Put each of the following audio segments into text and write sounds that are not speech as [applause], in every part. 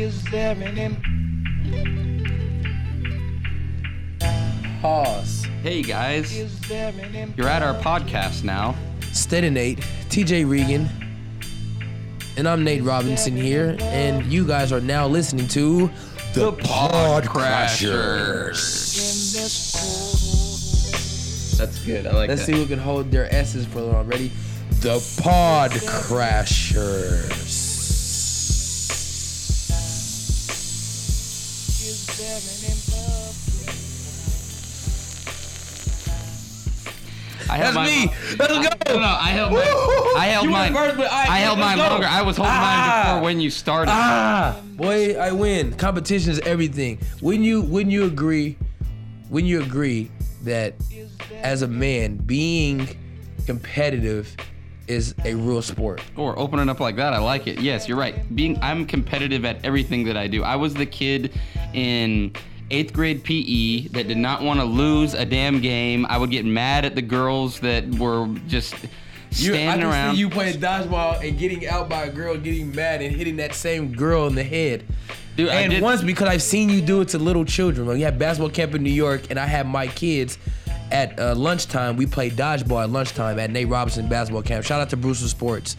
Is there an imp- Pause. Hey guys, is there an imp- you're at our podcast now. State of Nate, TJ Regan, and I'm Nate Robinson here, and you guys are now listening to the Pod Crashers. in this cold That's good. I like Let's that. see who can hold their S's for long. Ready? The Pod Crashers. I held That's mine- me. Let's I- go. No, no, I held mine. I held You mine. first, but I- I held mine go. longer. I was holding Ah. mine before when you started. Ah, boy, I win. Competition is everything. When you when you agree, when you agree that as a man being competitive is a real sport. Or opening up like that, I like it. Yes, you're right. Being, I'm competitive at everything that I do. I was the kid in eighth grade PE that did not want to lose a damn game. I would get mad at the girls that were just You, I standing can around. see you playing dodgeball and getting out by a girl, getting mad and hitting that same girl in the head. Dude, I and did- once because I've seen you do it to little children. When we had basketball camp in New York, and I had my kids at uh, lunchtime. We played dodgeball at lunchtime at Nate Robinson basketball camp. Shout out to Brewster Sports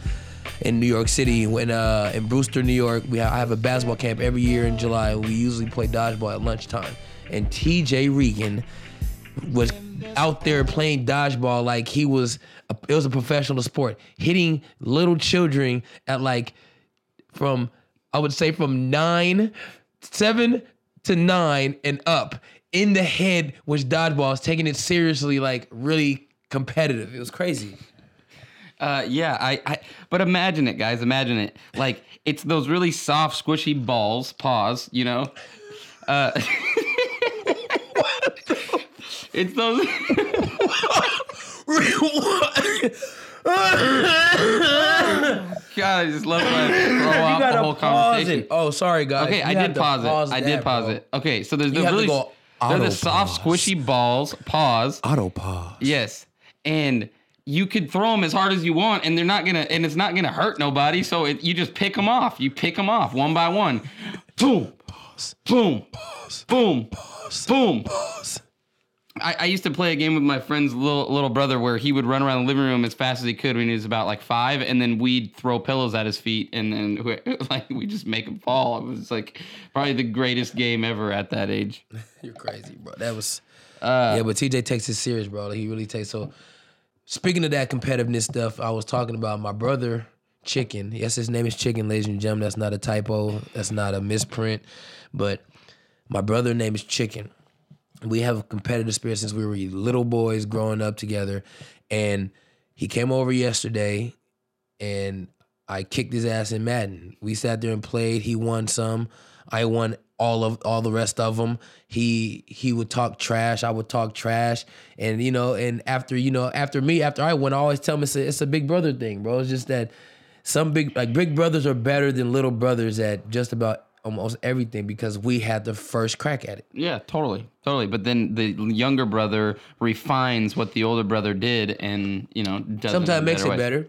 in New York City. When uh, in Brewster, New York, we have, I have a basketball camp every year in July. We usually play dodgeball at lunchtime. And TJ Regan was out there playing dodgeball like he was a, it was a professional sport, hitting little children at like from I would say from nine, seven to nine and up in the head was dodgeballs, taking it seriously, like really competitive. It was crazy. Uh, yeah, I, I. But imagine it, guys. Imagine it. Like it's those really soft, squishy balls. Pause. You know. Uh, [laughs] it's those. [laughs] God, I just love when I throw out the whole conversation. Oh, sorry, guys. Okay, You I did pause, it. I did that, pause bro. it. Okay, so there's the really they're the soft, squishy balls. Pause. Auto pause. Yes, and you could throw them as hard as you want, and they're not gonna, and it's not gonna hurt nobody. So it, you just pick them off. You pick them off one by one. Boom, boom, boom, boom. I, I used to play a game with my friend's little little brother where he would run around the living room as fast as he could when he was about like five, and then we'd throw pillows at his feet, and then [laughs] like we just make him fall. It was like probably the greatest game ever at that age. [laughs] You're crazy, bro. That was Uh, yeah, but TJ takes it serious, bro. Like, he really takes so. Speaking of that competitiveness stuff, I was talking about my brother Chicken. Yes, his name is Chicken, ladies and gentlemen. That's not a typo. That's not a misprint. But my brother name is Chicken. We have a competitive spirit since we were little boys growing up together, and he came over yesterday, and I kicked his ass in Madden. We sat there and played. He won some. I won all of all the rest of them. He he would talk trash. I would talk trash, and you know, and after you know, after me, after I win, I always tell him it's a, it's a big brother thing, bro. It's just that some big like big brothers are better than little brothers at just about almost everything because we had the first crack at it. Yeah, totally, totally. But then the younger brother refines what the older brother did, and you know, does Sometimes makes it way. better.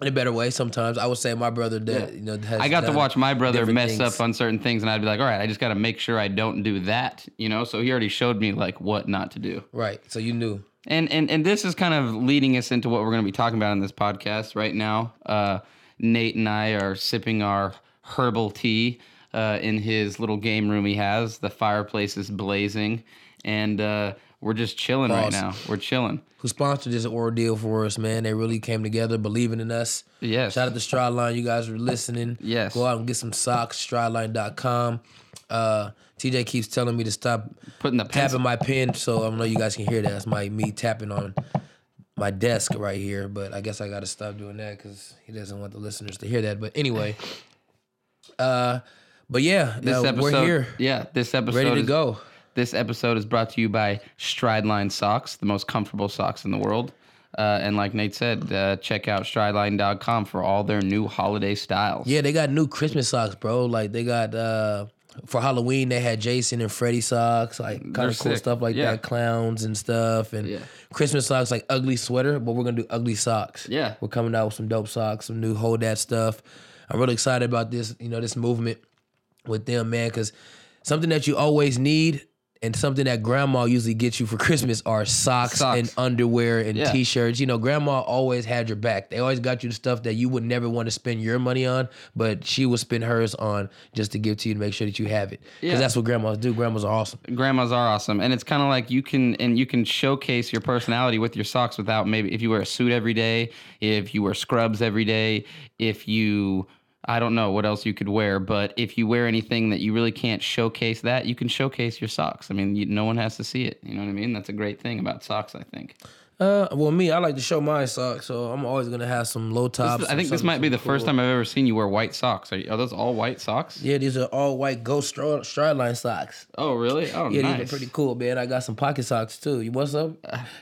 In a better way, sometimes I would say my brother did. You know, has I got to watch my brother mess things. up on certain things, and I'd be like, "All right, I just got to make sure I don't do that." You know, so he already showed me like what not to do. Right, so you knew. And and and this is kind of leading us into what we're going to be talking about in this podcast right now. Uh, Nate and I are sipping our herbal tea uh, in his little game room he has. The fireplace is blazing, and uh, we're just chilling right now. We're chilling. Who sponsored this ordeal for us, man? They really came together, believing in us. Yes. Shout out to Strideline. You guys are listening. Yes. Go out and get some socks, strideline.com. Uh, TJ keeps telling me to stop Putting the pencil. tapping my pen, so I don't know you guys can hear that. That's my me tapping on my desk right here, but I guess I got to stop doing that because he doesn't want the listeners to hear that. But anyway, uh, but yeah, This now episode, we're here, yeah. This episode ready to is- go. This episode is brought to you by Strideline socks, the most comfortable socks in the world. Uh, and like Nate said, uh, check out strideline.com for all their new holiday styles. Yeah, they got new Christmas socks, bro. Like they got uh for Halloween they had Jason and Freddy socks, like kind They're of cool sick. stuff like Yeah. that, clowns and stuff, and Yeah. Christmas socks like ugly sweater, but we're gonna do ugly socks. Yeah. we're coming out with some dope socks, some new hold that stuff. I'm really excited about this, you know, this movement. With them, man, because something that you always need and something that grandma usually gets you for [laughs] Christmas are socks, Socks. and underwear and Yeah. t-shirts. You know, grandma always had your back. They always got you the stuff that you would never want to spend your money on, but she would spend hers on just to give to you to make sure that you have it. Because Yeah. that's what grandmas do. Grandmas are awesome. grandmas are awesome and it's kind of like you can and you can showcase your personality with your socks without maybe if you wear a suit every day if you wear scrubs every day if you i don't know what else you could wear but if you wear anything that you really can't showcase that you can showcase your socks i mean you, no one has to see it you know what i mean that's a great thing about socks i think Uh, well, me, I like to show my socks, so I'm always gonna have some low tops. i think this might be the first time i've ever seen you wear white socks are, you, are those all white socks Yeah, these are all white ghost stride, stride line socks. oh really oh Yeah, nice these are pretty cool, man. I got some pocket socks too. You want some?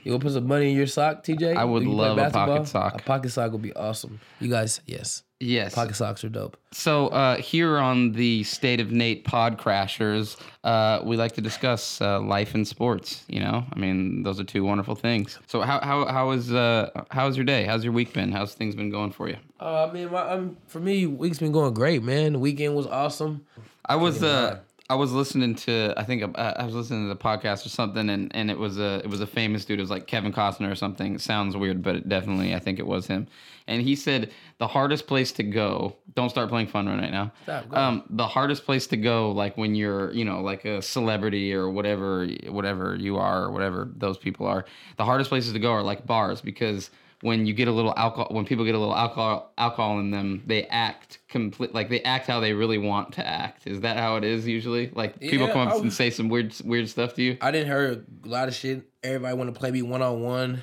You want to put some money in your sock, TJ? I would you love a pocket sock. A pocket sock would be awesome. You guys, yes, yes pocket socks are dope. So uh, here on the State of Nate Pod Crashers, uh, we like to discuss uh, life and sports. You know, I mean, those are two wonderful things. So how how how is uh how's your day? How's your week been? How's things been going for you? Uh, I mean, my, um, for me, week's been going great, man. The weekend was awesome. I was uh mad. I was listening to I think uh, I was listening to the podcast or something and, and it was a it was a famous dude. It was like Kevin Costner or something. It sounds weird but it definitely I think it was him. And he said the hardest place to go don't start playing fun run right now. Stop, um the hardest place to go like when you're you know like a celebrity or whatever whatever you are or whatever those people are the hardest places to go are like bars because when you get a little alcohol when people get a little alcohol alcohol in them they act complete like they act how they really want to act is that how it is usually like people Yeah, come up and say some weird weird stuff to you I didn't hear a lot of shit. Everybody want to play me one on one.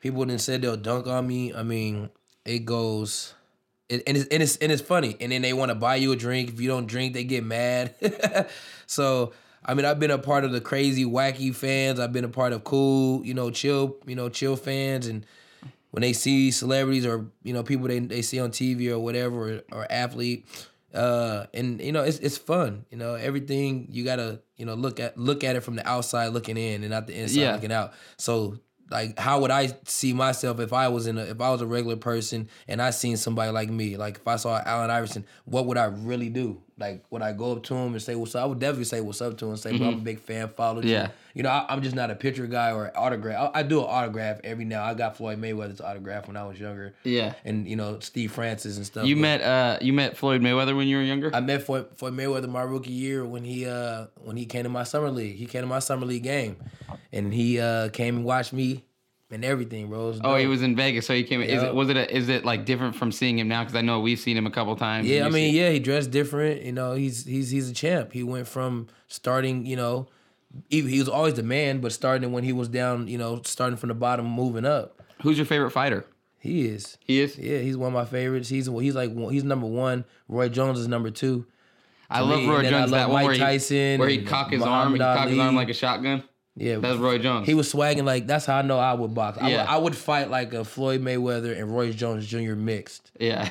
People didn't said they'll dunk on me. I mean, it goes, it, and it's and it's and it's funny. And then they want to buy you a drink. If you don't drink, they get mad. [laughs] so I mean, I've been a part of the crazy, wacky fans. I've been a part of cool, you know, chill, you know, chill fans, and when they see celebrities or you know people they, they see on TV or whatever or, or athlete, uh, and you know it's it's fun. You know everything you gotta you know look at look at it from the outside looking in and not the inside Yeah. looking out. So like how would I see myself if I was in a if I was a regular person and I seen somebody like me like if I saw Allen Iverson what would I really do like when I go up to him and say what's up I would definitely say what's up to him and say bro I'm a big fan followed you Yeah. you know, I, I'm just not a picture guy or autograph. I, I do an autograph every now. I got Floyd Mayweather's autograph when I was younger, yeah and you know Steve Francis and stuff. you met uh you met Floyd Mayweather when you were younger I met Floyd, Floyd Mayweather my rookie year when he uh when he came to my summer league. He came to my summer league game, and he uh came and watched me and everything, bro. Oh, he was in Vegas, so he came. Is it was it a, is it like different from seeing him now? Because I know we've seen him a couple times. Yeah, I mean, yeah, he dressed different. You know, he's he's he's a champ. He went from starting, you know, he, he was always the man, but starting when he was down, you know, starting from the bottom, moving up. Who's your favorite fighter? He is. He is. Yeah, he's one of my favorites. He's he's like he's number one. Roy Jones is number two. I love me, Roy then I Jones. love That one Mike where he, Tyson where he cock his arm, he Muhammad cock his arm like a shotgun. Yeah, That's Roy Jones. He was swagging like that's how I know I would box. I, Yeah. would, I would fight like a Floyd Mayweather and Roy Jones Jr. mixed. yeah.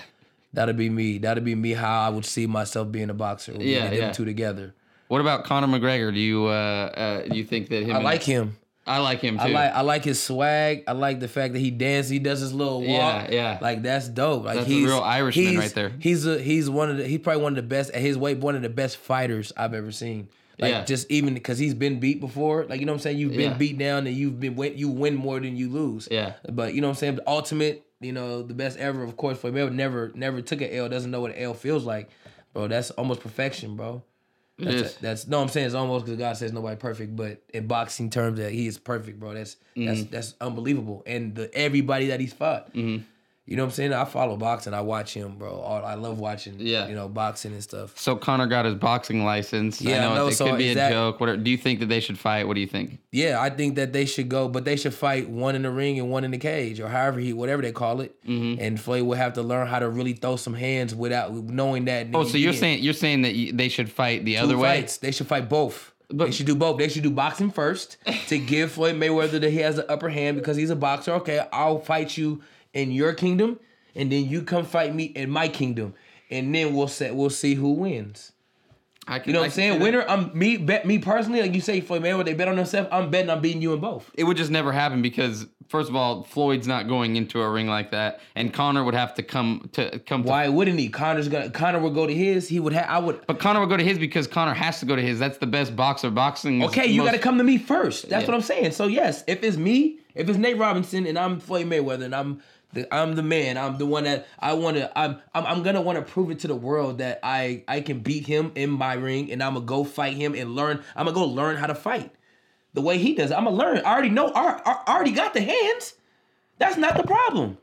That'd be me. That'd be me. How I would see myself being a boxer. be Yeah, them two together. What about Conor McGregor? Do you uh, uh do you think that him? I and- like him. I like him too. I like I like his swag. I like the fact that he dances. He does his little walk. Yeah, yeah. Like that's dope. Like That's a he's real Irishman he's- right there. He's a he's one of the he's probably one of the best at his weight. One of the best fighters I've ever seen. Like Yeah. just even because he's been beat before. Like you know what I'm saying. You've been Yeah. beat down and you've been win- you win more than you lose. Yeah. But you know what I'm saying. The ultimate. You know the best ever. Of course, for Mayweather never never took an L. Doesn't know what an L feels like. Bro, that's almost perfection, bro. That's, is. that's no, I'm saying it's almost because God says nobody perfect, but in boxing terms, that he is perfect, bro. That's that's Mm-hmm. that's unbelievable, and the everybody that he's fought. You know what I'm saying? I follow boxing. I watch him, bro. I love watching. Yeah. you know, boxing and stuff. So Conor got his boxing license. Yeah, I know, I know. it, it So could be is a that- joke. What do you think that they should fight? What do you think? Yeah, I think that they should go, but they should fight one in the ring and one in the cage, or however he, whatever they call it. Mm-hmm. And Floyd will have to learn how to really throw some hands without knowing that. Oh, so you're Yeah. saying you're saying that you, they should fight the Two other way? They should fight both. But- they should do both. They should do boxing first to [laughs] give Floyd Mayweather that he has the upper hand because he's a boxer. Okay, I'll fight you in your kingdom, and then you come fight me in my kingdom, and then we'll set we'll see who wins. I can, You know what I'm saying? Winner, I'm me bet me personally, like you say Floyd Mayweather, they bet on themselves. I'm betting I'm beating you in both. It would just never happen because first of all, Floyd's not going into a ring like that, and Conor would have to come to come. To, Why wouldn't he? Conor's gonna Conor would go to his. He would have. I would. But Conor would go to his because Conor has to go to his. That's the best boxer. Boxing. Okay, you most- got to come to me first. That's Yeah. what I'm saying. So yes, if it's me, if it's Nate Robinson and I'm Floyd Mayweather and I'm the I'm the man, I'm the one that I want to. I'm I'm, I'm gonna want to prove it to the world that I I can beat him in my ring, and I'm gonna go fight him and learn. I'm gonna go learn how to fight the way he does. I'm gonna learn. I already know. I, I already got the hands. That's not the problem.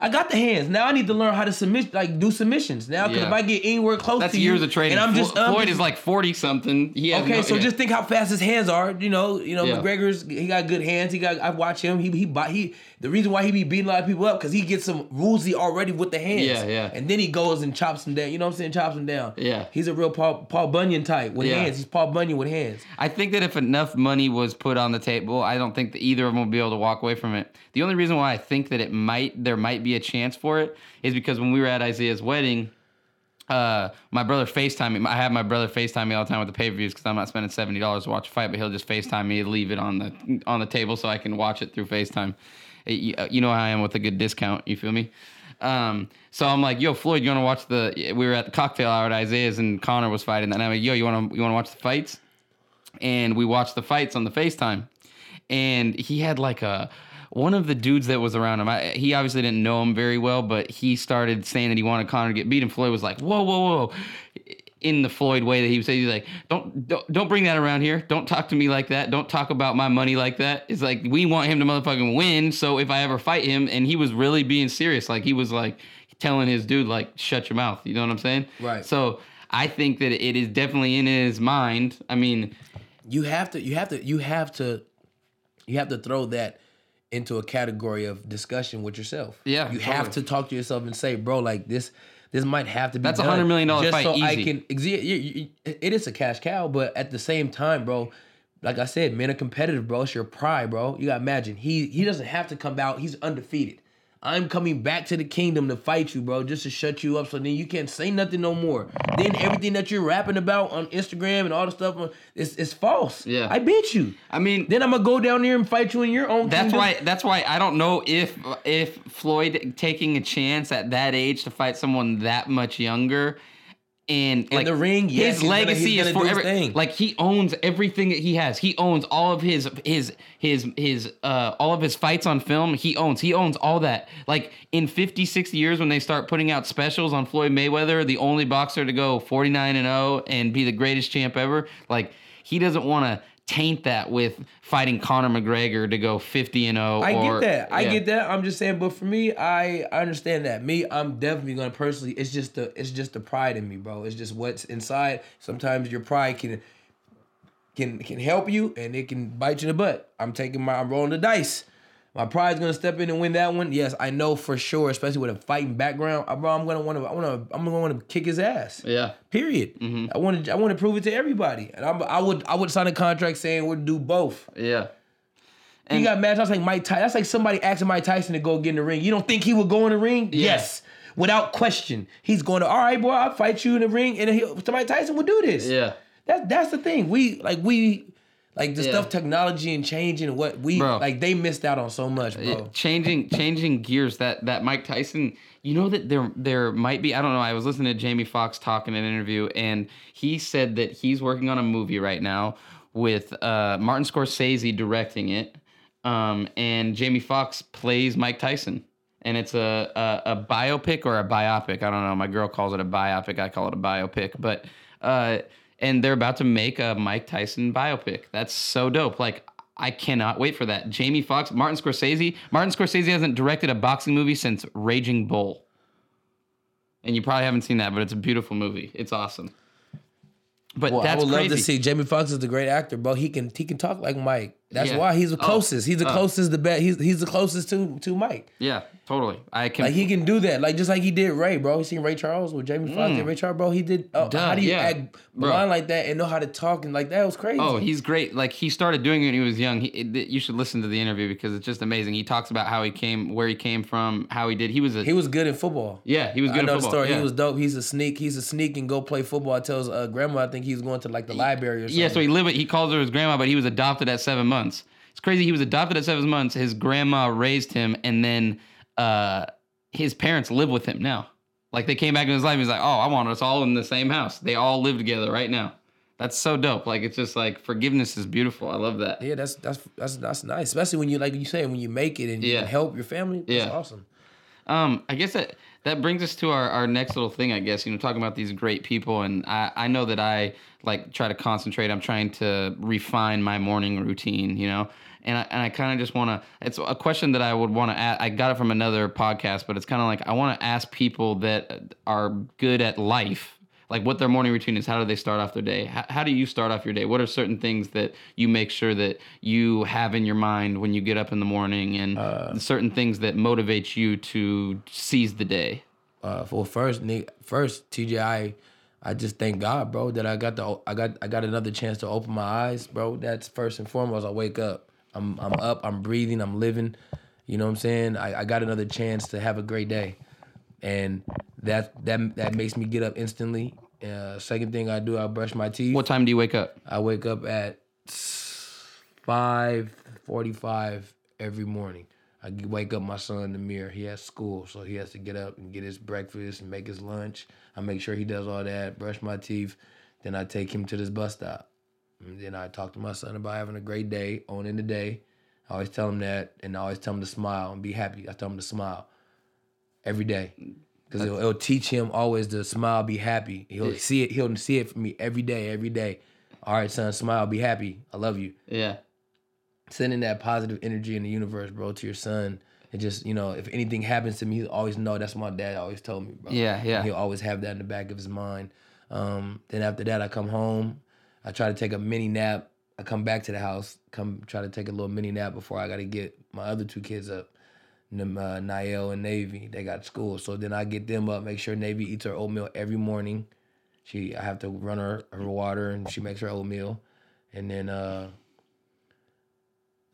I got the hands. Now I need to learn how to submit, like do submissions. Now, because Yeah. if I get anywhere close That's to you, years of training. and I'm just I'm Floyd is like forty something. He has Okay, no- so yeah. just think how fast his hands are. You know, you know Yeah. McGregor's he got good hands. He got I watch him. He he he the reason why he be beating a lot of people up because he gets some rules already with the hands. Yeah, yeah. And then he goes and chops them down. You know what I'm saying? Chops them down. Yeah. He's a real Paul Paul Bunyan type with Yeah. hands. He's Paul Bunyan with hands. I think that if enough money was put on the table, I don't think that either of them will be able to walk away from it. The only reason why I think that it might there might be a chance for it is because when we were at Isaiah's wedding, uh, my brother FaceTime me. I have my brother FaceTime me all the time with the pay per views because I'm not spending seventy dollars to watch a fight, but he'll just FaceTime me and leave it on the on the table so I can watch it through FaceTime. Uh, you know how I am with a good discount. You feel me? Um, so I'm like, yo, Floyd, you want to watch the? We were at the cocktail hour at Isaiah's and Conor was fighting, and I'm like, yo, you want to you want to watch the fights? and we watched the fights on the FaceTime. And he had like a one of the dudes that was around him. I, he obviously didn't know him very well, but he started saying that he wanted Conor to get beat, and Floyd was like, "Whoa, whoa, whoa!" In the Floyd way that he would say, he's like, "Don't, don't, don't bring that around here. Don't talk to me like that. Don't talk about my money like that." It's like we want him to motherfucking win. So if I ever fight him, and he was really being serious, like he was like telling his dude, like, "Shut your mouth." You know what I'm saying? Right. So I think that it is definitely in his mind. I mean. You have to you have to you have to you have to throw that into a category of discussion with yourself. Yeah, You have to talk to yourself and say, bro, like this this might have to be That's a $100 million just fight, so I can exa- you- you- it is a cash cow, but at the same time, bro, like I said, men are competitive, bro. It's your pride, bro. You gotta imagine he he doesn't have to come out. He's undefeated. I'm coming back to the kingdom to fight you, bro, just to shut you up so then you can't say nothing no more. Then everything that you're rapping about on Instagram and all the stuff on- is is false. Yeah. I beat you. I mean, Then I'm gonna go down there and fight you in your own That's kingdom. why. That's why I don't know if if Floyd taking a chance at that age to fight someone that much younger, and like the ring, yes, his gonna- legacy is gonna his forever. Like he owns everything that he has. He owns all of his his his his uh all of his fights on film. He owns. He owns all that. Like in 50, 60 years when they start putting out specials on Floyd Mayweather, the only boxer to go 49 and 0 and be the greatest champ ever, like he doesn't want to taint that with fighting Conor McGregor to go 50 and 0 I or- get that. I yeah. get that. I'm just saying, but for me, I, I understand that. Me, I'm definitely gonna personally. It's just the it's just the pride in me, bro. It's just what's inside. Sometimes your pride can can can help you, and it can bite you in the butt. I'm taking my I'm rolling the dice. My pride's gonna step in and win that one. Yes, I know for sure, especially with a fighting background. uh, Bro, I'm gonna want to. I want to. I'm gonna want to kick his ass. Yeah. Period. I want to. I want to prove it to everybody, and I'm, I would. I would sign a contract saying we'll do both. Yeah. You got mad. That's like Mike Tyson. That's like somebody asking Mike Tyson to go get in the ring. You don't think he would go in the ring? Yes, without question. He's going to. All right, boy, I'll fight you in the ring, and he, Mike Tyson will do this. Yeah. That's that's the thing. We like we like the Yeah. stuff technology and changing what we Bro. like. They missed out on so much, bro. It- changing changing gears that that Mike Tyson you know that there there might be I don't know I was listening to Jamie Foxx talk in an interview and he said that he's working on a movie right now with uh, Martin Scorsese directing it um, and Jamie Foxx plays Mike Tyson and it's a, a a biopic or a biopic I don't know my girl calls it a biopic I call it a biopic but uh, and they're about to make a Mike Tyson biopic that's so dope like I cannot wait for that. Jamie Foxx, Martin Scorsese. Martin Scorsese hasn't directed a boxing movie since Raging Bull. And you probably haven't seen that, but it's a beautiful movie. It's awesome. But Well, that's I would crazy. love to see. Jamie Foxx is a great actor, bro. He can he can talk like Mike. That's Yeah. why he's the Oh. closest. He's the Oh. closest. The best. He's he's the closest to to Mike. Yeah, totally. I can. Like he can do that. Like just like he did Ray, bro. You seen Ray Charles with Jamie Foxx and Ray Charles, bro. He did. Uh, Mm. Duh, how do you yeah. act Bro. blind like that and know how to talk and like that was crazy. Oh, he's great. Like he started doing it when he was young. He, it, you should listen to the interview because it's just amazing. He talks about how he came, where he came from, how he did. He was a he was good in football. yeah, he was good I know at the story. Yeah. He was dope. He's a sneak. He's a sneak and go play football. I tells uh, grandma. I think he was going to like the library or something. Yeah, so he lived he calls her his grandma, but he was adopted at seven months. It's crazy. He was adopted at seven months. His grandma raised him, and then uh, his parents live with him now. Like they came back in his life. He's like, oh, I want us all in the same house. They all live together right now. That's so dope. Like it's just like forgiveness is beautiful. I love that. Yeah, that's that's that's that's nice. Especially when you like you say when you make it and you Yeah. help your family. That's Yeah. awesome. Um, I guess that that brings us to our, our next little thing. I guess you know, talking about these great people, and I I know that I like try to concentrate. I'm trying to refine my morning routine. You know, and I and I kind of just want to. It's a question that I would want to. ask. I got it from another podcast, but it's kind of like I want to ask people that are good at life. Like what their morning routine is, how do they start off their day? How, how do you start off your day? What are certain things that you make sure that you have in your mind when you get up in the morning, and certain things that motivate you to seize the day? uh, well, first, first, TJ, I, I just thank God, bro, that I got the, I got, I got another chance to open my eyes, bro. That's first and foremost. I wake up, I'm, I'm up, I'm breathing, I'm living. You know what I'm saying? I, I got another chance to have a great day, and that, that, that makes me get up instantly. Uh, second thing I do, I brush my teeth. What time do you wake up? I wake up at five forty-five every morning. I wake up my son in the mirror. He has school, so he has to get up and get his breakfast and make his lunch. I make sure he does all that. Brush my teeth. Then I take him to this bus stop. And then I talk to my son about having a great day, owning the day. I always tell him that, and I always tell him to smile and be happy. I tell him to smile every day because it'll, it'll teach him always to smile, be happy. He'll see it. He'll see it from me every day, every day. All right, son, smile, be happy. I love you. Yeah. Sending that positive energy in the universe, bro, to your son. It just, you know, if anything happens to me, he'll always know that's what my dad always told me, bro. Yeah, yeah. He'll always have that in the back of his mind. Um, then after that, I come home. I try to take a mini nap. I come back to the house, come try to take a little mini nap before I got to get my other two kids up. Uh, Niall and Navy, they got school. So then I get them up, make sure Navy eats her oatmeal every morning. She, I have to run her her water, and she makes her oatmeal, and then uh,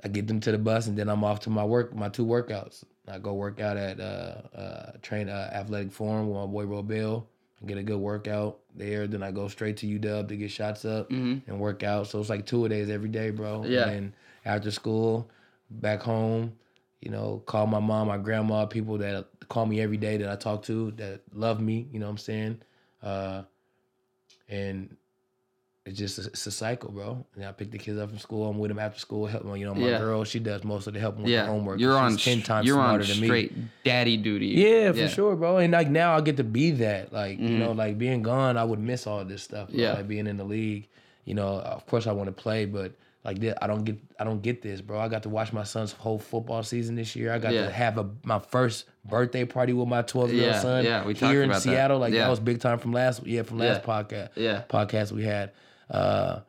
I get them to the bus, and then I'm off to my work, my two workouts. I go work out at uh, uh, train uh, athletic forum with my boy Robel. I get a good workout there. Then I go straight to UW to get shots up and work out. So it's like two a days every day, bro. Mm-hmm. Yeah. And after school, back home, you know, call my mom, my grandma, people that call me every day that I talk to that love me. You know what I'm saying? Uh, and it's just a, it's a cycle, bro. And I pick the kids up from school. I'm with them after school. Help them. You know, my Yeah. girl, she does most of the helping with Yeah. the homework. You're on ten times you're smarter on than me. straight daddy duty. Yeah, for sure, bro. And like now I get to be that. Like, you know, like being gone, I would miss all this stuff. bro. Mm-hmm. Yeah. Like being in the league. You know, of course I want to play, but like this, I don't get I don't get this, bro. I got to watch my son's whole football season this year. I got Yeah. to have a my first birthday party with my 12 year old son yeah, we here in about that. Seattle. Like Yeah. that was big time from last yeah, from last podcast. Yeah. Podcast we had. Uh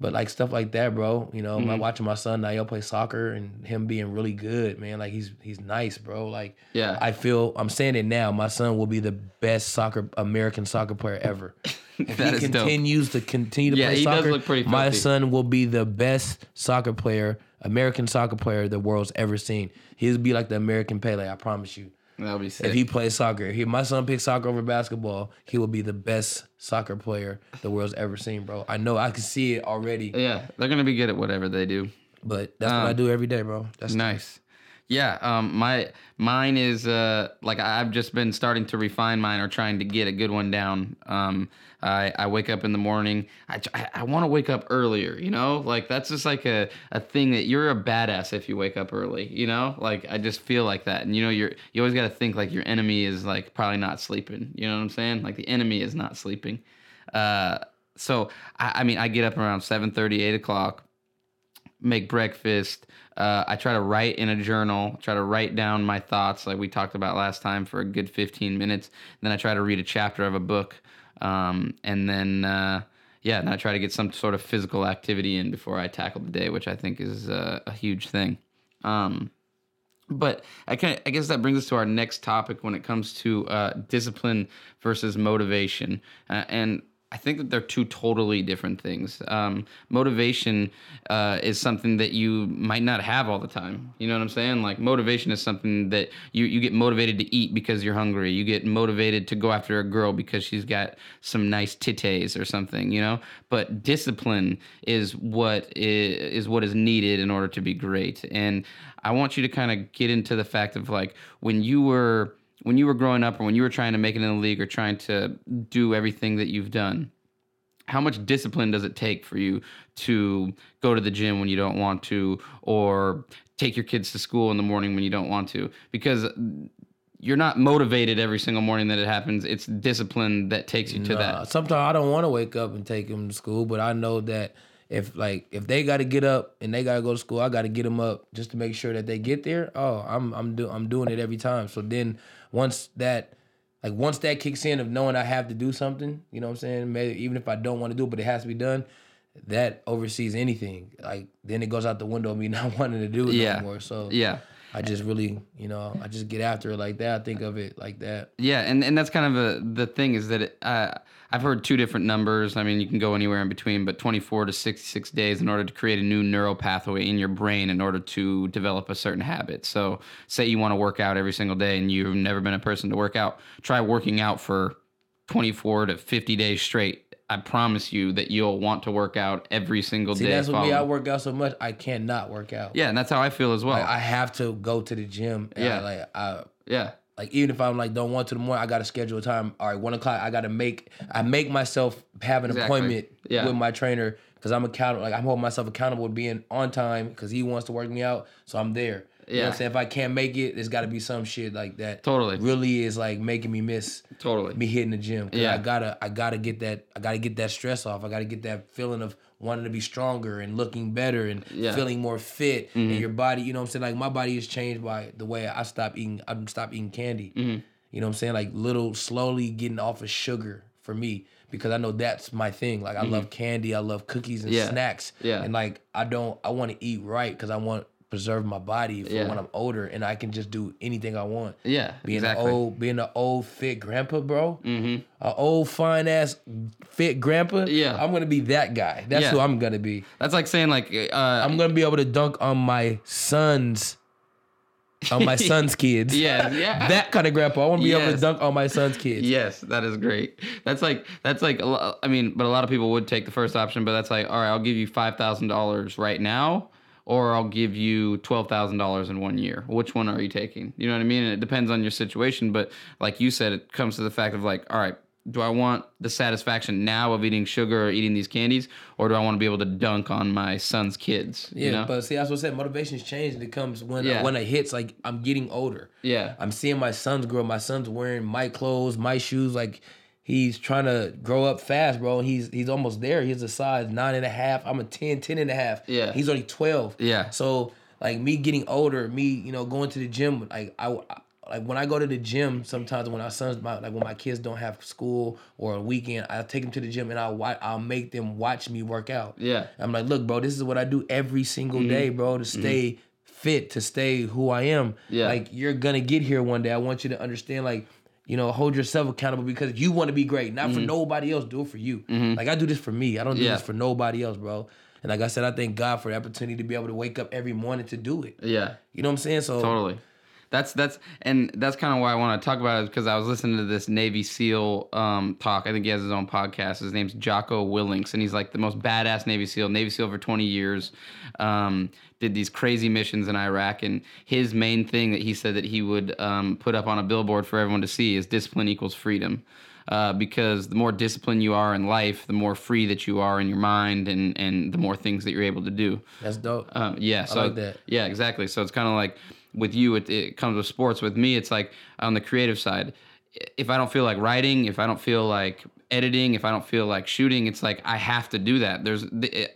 but like stuff like that, bro. You know, my Mm-hmm. watching my son Niall play soccer and him being really good, man. Like he's he's nice, bro. Like Yeah. I feel I'm saying it now. My son will be the best soccer American soccer player ever. [laughs] If That he is dope. continues to continue to Yeah, play he does soccer, look pretty my son will be the best soccer player, American soccer player the world's ever seen. He'll be like the American Pele, I promise you. That would be sick. If he plays soccer, if my son picks soccer over basketball, he will be the best soccer player the world's ever seen, bro. I know I can see it already, yeah, they're gonna be good at whatever they do. but that's Um, what I do every day, bro. That's Nice. Yeah, um, my mine is uh, like I've just been starting to refine mine or trying to get a good one down. Um, I, I wake up in the morning. I, I, want to wake up earlier, you know, like that's just like a, a thing that you're a badass if you wake up early, you know, like I just feel like that. And you know, you're you always got to think like your enemy is like probably not sleeping. You know what I'm saying? Like the enemy is not sleeping. Uh, so I, I mean, I get up around 7:30, 8 o'clock make breakfast. Uh, I try to write in a journal, try to write down my thoughts, like we talked about last time, for a good 15 minutes. Then I try to read a chapter of a book. Um, and then, uh, yeah, and I try to get some sort of physical activity in before I tackle the day, which I think is uh, a huge thing. Um, but I can I guess that brings us to our next topic when it comes to uh, discipline versus motivation, uh, and I think that they're two totally different things. Um, motivation uh, is something that you might not have all the time. You know what I'm saying? Like motivation is something that you you get motivated to eat because you're hungry. You get motivated to go after a girl because she's got some nice titties or something. You know. But discipline is what is, is what is needed in order to be great. And I want you to kind of get into the fact of like when you were when you were growing up or when you were trying to make it in the league or trying to do everything that you've done how much discipline does it take for you to go to the gym when you don't want to or take your kids to school in the morning when you don't want to? Because you're not motivated every single morning that it happens. It's discipline that takes you to Nah, that Sometimes I don't want to wake up and take them to school, but I know that if like if they got to get up and they got to go to school, I got to get them up just to make sure that they get there. Oh, I'm I'm do I'm doing it every time. So then once that like once that kicks in of knowing I have to do something, you know what I'm saying? Maybe even if I don't want to do it, but it has to be done. That oversees anything. Like then it goes out the window of me [laughs] not wanting to do it Yeah. no more. So yeah I just really, you know, I just get after it like that. I think of it like that. Yeah, and, and that's kind of a, the thing is that it, uh, I've heard two different numbers. I mean, you can go anywhere in between, but 24 to 66 days in order to create a new neural pathway in your brain in order to develop a certain habit. So, say you want to work out every single day and you've never been a person to work out, try working out for 24 to 50 days straight. I promise you that you'll want to work out every single See, day. that's what me. I work out so much, I cannot work out. Yeah, and that's how I feel as well. Like, I have to go to the gym. Yeah. I, like I yeah. like even if I'm like don't want to the morning, I got to schedule a time. All right, one o'clock. I got to make. I make myself have an Exactly. appointment Yeah. with my trainer because I'm accountable. Like I'm holding myself accountable to being on time because he wants to work me out. So I'm there. You know what Yeah. I'm saying? If I can't make it, there's got to be some shit like that. Totally. Really is like making me miss Totally. me hitting the gym. Yeah. I gotta I gotta get that I gotta get that stress off. I gotta get that feeling of wanting to be stronger and looking better and Yeah. Mm-hmm. feeling more fit and your body, you know what I'm saying? Like my body is changed by the way I stop eating I stop eating candy. Mm-hmm. You know what I'm saying? Like little slowly getting off of sugar for me because I know that's my thing. Like I love candy, I love cookies and Mm-hmm. Yeah. snacks. Yeah. And like I don't I want to eat right cuz I want preserve my body for Yeah. when I'm older and I can just do anything I want Yeah, being exactly. an old being an old fit grandpa, bro. Mm-hmm. An old fine ass fit grandpa. Yeah. I'm gonna be that guy. That's Yeah. who I'm gonna be. That's like saying like uh, I'm gonna be able to dunk on my sons, on my [laughs] son's kids. yeah, yeah. [laughs] That kind of grandpa. I want to be able to dunk on my son's kids. Yes, that is great. That's like that's like I mean, but a lot of people would take the first option, but that's like, all right, I'll give you five thousand dollars right now, or I'll give you twelve thousand dollars in one year. Which one are you taking? You know what I mean? And it depends on your situation, but like you said, it comes to the fact of like, all right, do I want the satisfaction now of eating sugar or eating these candies, or do I want to be able to dunk on my son's kids? Yeah, you know? but see, that's what I said. Motivation's changed. and It comes when Yeah. when it hits. Like I'm getting older. yeah, I'm seeing my sons grow. My son's wearing my clothes, my shoes. Like he's trying to grow up fast, bro. He's he's almost there. He's a size nine and a half. I'm a 10, 10 and a half. Yeah. He's only 12. Yeah. So like me getting older, me, you know, going to the gym, like I, I- like when I go to the gym, sometimes when our sons, my, like when my kids don't have school or a weekend, I take them to the gym and I'll wa- I'll make them watch me work out. Yeah. I'm like, look, bro, this is what I do every single mm-hmm. day, bro, to mm-hmm. stay fit, to stay who I am. Yeah. Like you're gonna get here one day. I want you to understand, like, you know, hold yourself accountable because you want to be great, not for mm-hmm. nobody else. Do it for you. Mm-hmm. Like I do this for me. I don't do Yeah. this for nobody else, bro. And like I said, I thank God for the opportunity to be able to wake up every morning to do it. yeah. You know what I'm saying? So Totally. That's that's and that's kind of why I want to talk about it because I was listening to this Navy SEAL um, talk. I think he has his own podcast. His name's Jocko Willink, and he's like the most badass Navy SEAL. Navy SEAL for 20 years. Um, did these crazy missions in Iraq, and his main thing that he said that he would um, put up on a billboard for everyone to see is discipline equals freedom. Uh, because the more disciplined you are in life, the more free that you are in your mind, and and the more things that you're able to do. that's dope. Um, yeah, so like that. yeah, exactly. So it's kind of like with you, it, it comes with sports. With me, it's like on the creative side. If I don't feel like writing, if I don't feel like editing, if I don't feel like shooting, it's like I have to do that. There's it,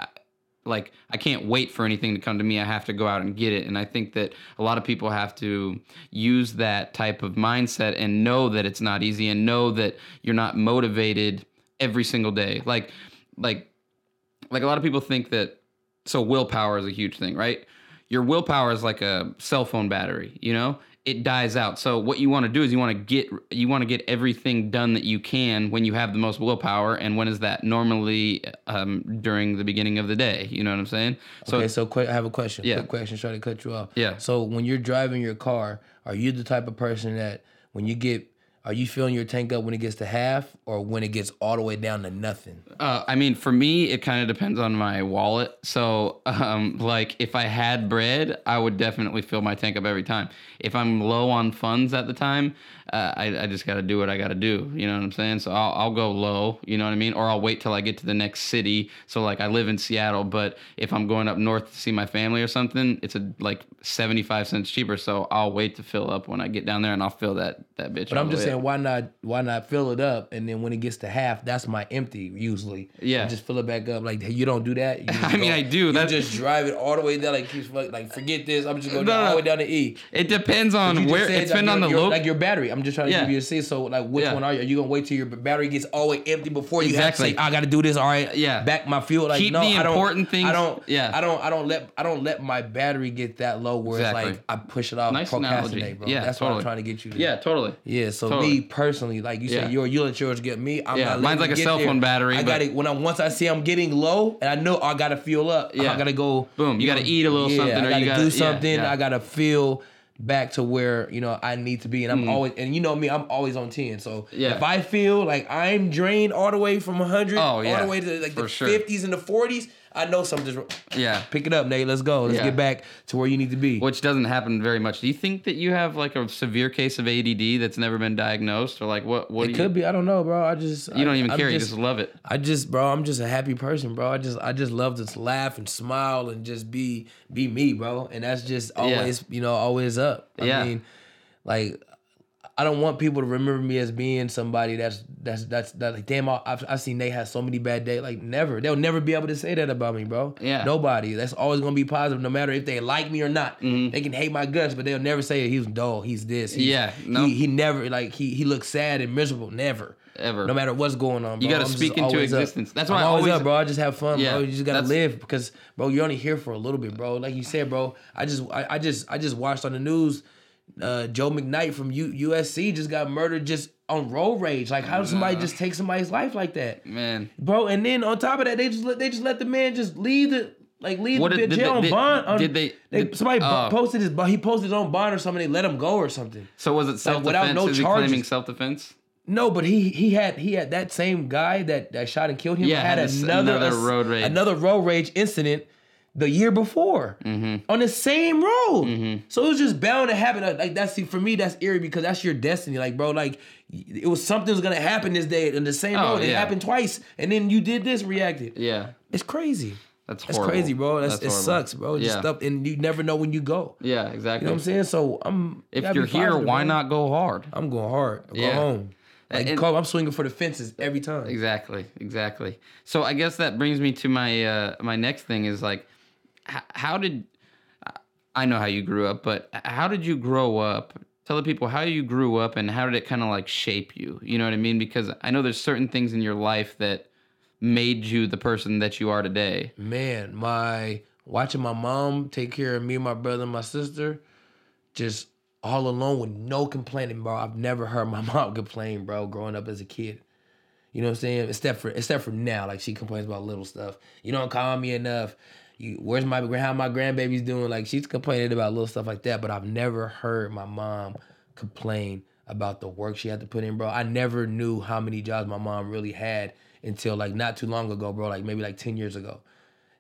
like I can't wait for anything to come to me. I have to go out and get it. And I think that a lot of people have to use that type of mindset and know that it's not easy and know that you're not motivated every single day. Like like like a lot of people think that so willpower is a huge thing, right? Your willpower is like a cell phone battery, you know? It dies out. So what you want to do is you want to get you want to get everything done that you can when you have the most willpower and when is that? Normally um, during the beginning of the day, you know what I'm saying? So okay, so quick, I have a question. Yeah. Quick question. Try to cut you off. Yeah. So when you're driving your car, are you the type of person that when you get, are you filling your tank up when it gets to half, or when it gets all the way down to nothing? Uh, I mean, for me, it kind of depends on my wallet. So, um, like, if I had bread, I would definitely fill my tank up every time. If I'm low on funds at the time, uh, I, I just got to do what I got to do. You know what I'm saying? So I'll, I'll go low. You know what I mean? Or I'll wait till I get to the next city. So, like, I live in Seattle, but if I'm going up north to see my family or something, it's a like 75 cents cheaper. So I'll wait to fill up when I get down there, and I'll fill that that bitch. But I'm just way saying, why not? Why not fill it up, and then when it gets to half, that's my empty usually. Yeah. And just fill it back up. Like you don't do that. [laughs] I mean, go- I do. You That's- just drive it all the way down. Like keep like forget this. I'm just going No, all no. the way down to E. It depends on where. It's like, been on the low. like your battery. I'm just trying to Yeah. give you a see. So like, which Yeah. one are you? Are you gonna wait till your battery gets all the way empty before you Exactly. have to say, I got to do this? All right, Yeah. back my fuel. Like Keep no, the I don't, important things- I don't. yeah. I don't. I don't let. I don't let my battery get that low where Exactly. it's like I push it off. Nice procrastinate, analogy. bro. Yeah, that's what. I'm trying to get you. To. yeah, totally. Yeah, so Totally. Me personally, like you Yeah. said, you you let yours get me. I'm Yeah, not mine's like a cell there. phone battery, I got it when I once I see I'm getting low and I know I gotta fuel up. Yeah. I gotta go. Boom, you gotta eat a little yeah, something I or gotta you gotta- do yeah, something. yeah. I gotta feel back to where you know I need to be, and I'm always and you know me, I'm always on ten. So Mm. Yeah. if I feel like I'm drained all the way from 100, Oh, all the way to like for the sure. 50s and the 40s, I know something's. wrong. Yeah. Pick it up, Nate. Let's go. Let's Yeah. get back to where you need to be. Which doesn't happen very much. Do you think that you have like a severe case of ADD that's never been diagnosed, or like what? What it do you? could be. I don't know, bro. I just You don't even I'm care. you just love it. I just, bro, I'm just a happy person, bro. I just, I just love to laugh and smile and just be, be me, bro. And that's just always, you know, always up. I Yeah. mean, like, I don't want people to remember me as being somebody that's, that's, that's, that like, damn, I- I've, I've seen Nate have so many bad days. Like, never. They'll never be able to say that about me, bro. Yeah. Nobody. That's always gonna be positive, no matter if they like me or not. Mhm. They can hate my guts, but they'll never say he's dull. He's this. He's, Mm-hmm. Yeah, no. He, he never like he he looks sad and miserable. Never. Ever. No matter what's going on, bro. You gotta I'm speak into always up. existence. That's why I'm I always always- up, bro. I just have fun, Yeah, bro. You just gotta live because, bro, you're only here for a little bit, bro. Like you said, bro. I just, I, I just, I just watched on the news. Uh, Joe McKnight from U- USC just got murdered just on road rage. Like, how does somebody just take somebody's life like that, Man. bro? And then on top of that, they just let they just let the man just leave the like leave What the did- jail they- on did- bond. on- did they- did- somebody bo- oh. posted his but he posted his own bond or something. They let him go or something. So was it self without defense? no Is he claiming charges. self defense? No, but he he had he had that same guy that that shot and killed him Yeah, had had another another road rage. another road rage incident the year before Mm-hmm. on the same road. So it was just bound to happen. Like that's see, for me that's eerie because that's your destiny. Like bro, like it was something was gonna happen this day in the same Oh, road. It happened twice, and then you did this, reacted. Yeah. It's crazy. That's That's crazy, bro. That's, That's it sucks, bro. Just Yeah. stuff, and you never know when you go. Yeah, exactly. You know what I'm saying? So I'm. If you're here, why bro. not go hard? I'm going hard. Go Yeah. home. Like, And- I'm swinging for the fences every time. Exactly, exactly. So I guess that brings me to my uh, my next thing is like, how did I know how you grew up, but how did you grow up? Tell the people how you grew up and how did it kind of like shape you? You know what I mean? Because I know there's certain things in your life that made you the person that you are today. Man, my watching my mom take care of me, my brother, and my sister, just all alone with no complaining, bro. I've never heard my [laughs] mom complain, bro, growing up as a kid. You know what I'm saying? Except for except for now, like she complains about little stuff. You don't call me enough. You, where's my how my grandbaby's doing? Like she's complaining about little stuff like that, but I've never heard my mom complain about the work she had to put in, bro. I never knew how many jobs my mom really had until like not too long ago, bro. Like maybe like ten years ago.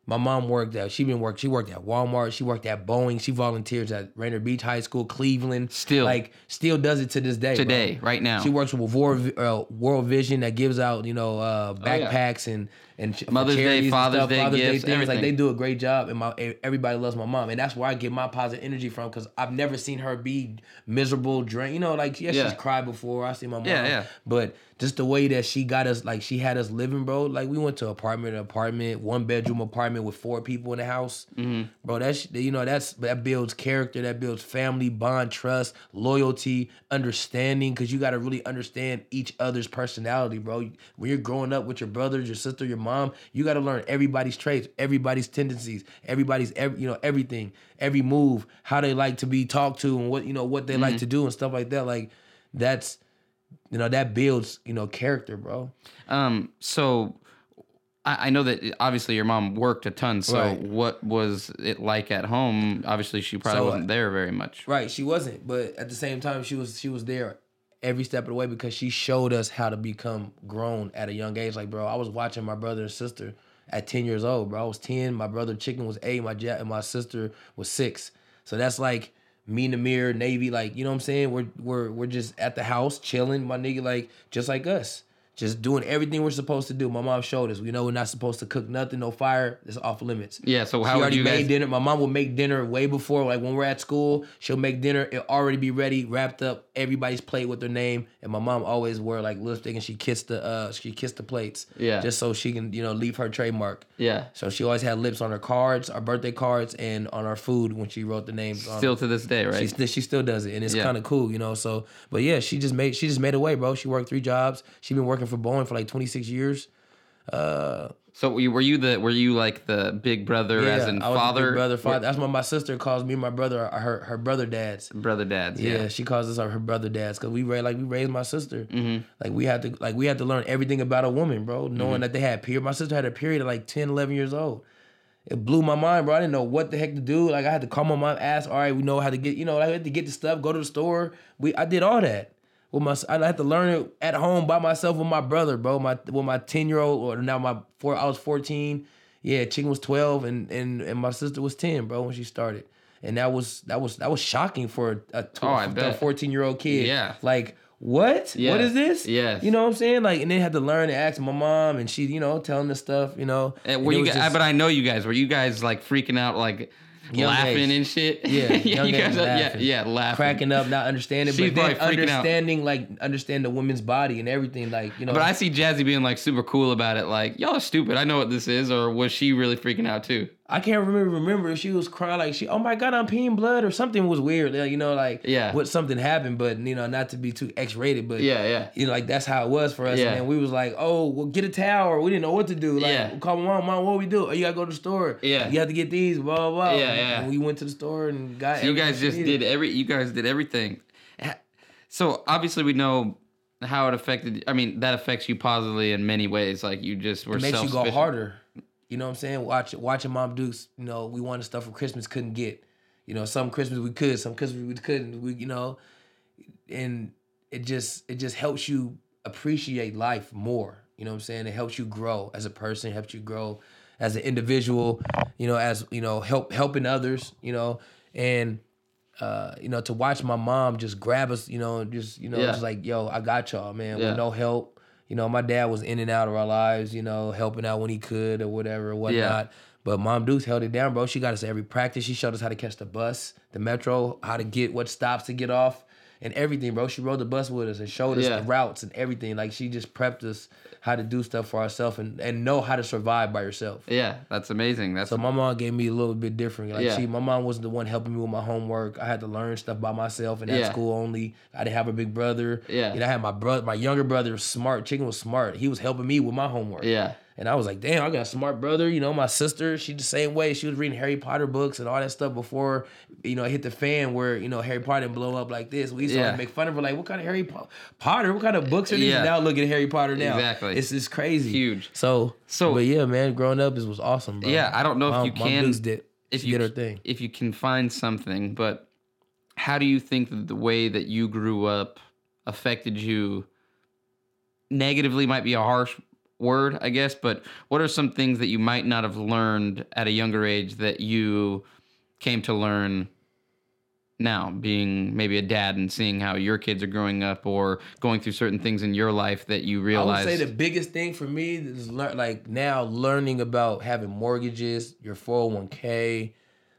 My mom worked at she been work she worked at Walmart, she worked at Boeing, she volunteers at Rainier Beach High School, Cleveland. Still. like still does it to this day. bro. Today, right now. She works with World, uh, World Vision that gives out, you know, uh, Oh, yeah. backpacks and and Mother's Day, Father's stuff, Day Father's gifts, things. Like they do a great job, and my everybody loves my mom, and that's where I get my positive energy from because I've never seen her be miserable, drain. You know, like yeah, Yeah. she's cried before. I see my mom, Yeah, yeah. but just the way that she got us, like she had us living, bro. Like we went to apartment to apartment, one bedroom apartment with four people in the house, Mm-hmm. bro. That's you know that's that builds character, that builds family bond, trust, loyalty, understanding. Because you got to really understand each other's personality, bro. When you're growing up with your brothers, your sister, your mom. You got to learn everybody's traits, everybody's tendencies, everybody's every, you know everything, every move, how they like to be talked to, and what you know what they like to do and stuff like that. Like that's you know that builds you know character, bro. Um, so I, I know that obviously your mom worked a ton. So Right. what was it like at home? Obviously, she probably So, wasn't there very much. Right, she wasn't, but at the same time, she was she was there every step of the way because she showed us how to become grown at a young age. Like, bro, I was watching my brother and sister at ten years old, bro. I was ten. My brother Chicken was eight. My ja- and my sister was six. So that's like me, and the mirror, Navy. Like, you know what I'm saying? We're we're we're just at the house chilling, my nigga. Like, just like us. Just doing everything we're supposed to do. My mom showed us. We know we're not supposed to cook nothing, no fire. It's off limits. Yeah. So She how would already you made guys? dinner. My mom will make dinner way before, like when we're at school. She'll make dinner. It already be ready, wrapped up. Everybody's plate with their name. And my mom always wore like lipstick, and she kissed the uh she kissed the plates. Yeah. just so she can you know leave her trademark. Yeah. So she always had lips on her cards, our birthday cards, and on our food when she wrote the names. on Still to this day, right? she still she still does it, and it's Yeah. kind of cool, you know. So, but yeah, she just made she just made a way, bro. She worked three jobs. She been working for Boeing for like twenty six years. Uh, so were you, were you the were you like the big brother as in I was father, big brother, father. That's why my sister calls me my brother her her brother dads. brother dads? Yeah, Yeah. she calls us our, her brother dads because we raised like we raised my sister. Mm-hmm. Like we had to like we had to learn everything about a woman, bro. Knowing that they had period. My sister had a period at like 10, 11 years old. It blew my mind, bro. I didn't know what the heck to do. Like I had to call my mom, ask, all right, we know how to get, you know, I had to get the stuff, go to the store. We I did all that. With my, I had to learn it at home by myself with my brother, bro. My with my ten year old, or now my four, I was fourteen. Yeah, Chicken was twelve, and and and my sister was ten, bro, when she started. And that was that was that was shocking for a, Oh, I a fourteen year old kid. Yeah. like what? Yeah. What is this? Yes. You know what I'm saying? Like, and then had to learn and ask my mom, and she, you know, telling the stuff, you know. And were it you guys? just- but I know you guys. Were you guys like freaking out, like Young laughing age. and shit? Yeah, [laughs] young you guys. Are, yeah, laughing. yeah, laughing, cracking up, not understanding, She's but then probably out. understanding, like understand the woman's body and everything, like you know. But I see Jazzy being like super cool about it. Like y'all are stupid. I know what this is. Or was she really freaking out too? I can't remember remember if she was crying like she, oh my god, I'm peeing blood or something was weird, you know, like Yeah. what something happened, but you know, not to be too X rated, but Yeah, yeah. you know, like that's how it was for us. Yeah. And we was like, oh, well, get a towel, or we didn't know what to do. Like, Yeah. call my mom, mom, what we do? Oh, you gotta go to the store. Yeah. you have to get these, blah blah. blah. Yeah, yeah. And we went to the store and got. So you guys just did every. You guys did everything. So obviously we know how it affected. I mean that affects you positively in many ways. Like you just were It makes you go harder. You know what I'm saying? Watch watching Mom Dukes. You know, we wanted stuff for Christmas, couldn't get. You know, some Christmas we could, some Christmas we couldn't. We, you know, and it just it just helps you appreciate life more. You know what I'm saying? It helps you grow as a person, helps you grow as an individual. You know, as you know, help helping others. You know, and uh, you know, to watch my mom just grab us, you know, just you know, Yeah. just like, yo, I got y'all, man. Yeah. With no help. You know, my dad was in and out of our lives, you know, helping out when he could or whatever, or whatnot. But Mom Deuce held it down, bro. She got us every practice. She showed us how to catch the bus, the metro, how to get what stops to get off, and everything, bro. She rode the bus with us and showed us Yeah. the routes and everything. Like she just prepped us how to do stuff for ourselves and, and know how to survive by yourself. Yeah, that's amazing. That's So my mom gave me a little bit different. Like Yeah. she, my mom wasn't the one helping me with my homework. I had to learn stuff by myself and at Yeah. school only. I didn't have a big brother. Yeah. Know, I had my brother, my younger brother was smart. Chicken was smart. He was helping me with my homework. yeah. And I was like, damn, I got a smart brother. You know, my sister, she the same way. She was reading Harry Potter books and all that stuff before, you know, it hit the fan where, you know, Harry Potter didn't blow up like this. We used to Yeah. make fun of her, like, what kind of Harry Po- Potter? What kind of books are these? Yeah. Now look at Harry Potter now. Exactly. It's just crazy. Huge. So, So- but yeah, man, growing up is was awesome, bro. Yeah, I don't know if you can- did. if you did her thing. if you can find something, but how do you think that the way that you grew up affected you negatively might be a harsh word, I guess, but what are some things that you might not have learned at a younger age that you came to learn now, being maybe a dad and seeing how your kids are growing up or going through certain things in your life that you realize? I would say the biggest thing for me is learn, like now learning about having mortgages, your 401k,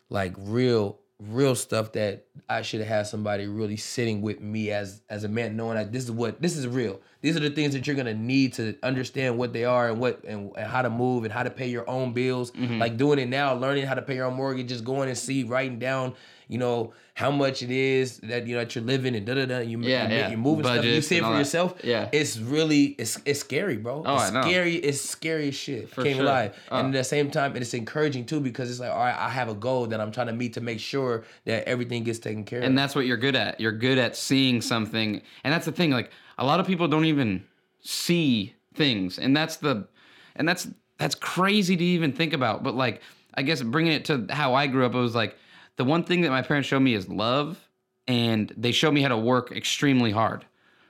like real real stuff that I should have had somebody really sitting with me as as a man knowing that this is what this is real. These are the things that you're going to need to understand what they are and what and, and how to move and how to pay your own bills. Mm-hmm. Like doing it now, learning how to pay your own mortgage, just going and see writing down you know how much it is that you know that you're living and da da da. You Yeah, you, yeah. you're moving stuff. You Budgets see it for all that. yourself. Yeah. it's really it's it's scary, bro. Oh, it's I know. scary. It's scary as shit. For Can't sure. lie. Uh. And at the same time, it's encouraging too because it's like, all right, I have a goal that I'm trying to meet to make sure that everything gets taken care and of. And that's what you're good at. You're good at seeing something, and that's the thing. Like a lot of people don't even see things, and that's the, and that's that's crazy to even think about. But like, I guess bringing it to how I grew up, it was like the one thing that my parents showed me is love, and they showed me how to work extremely hard.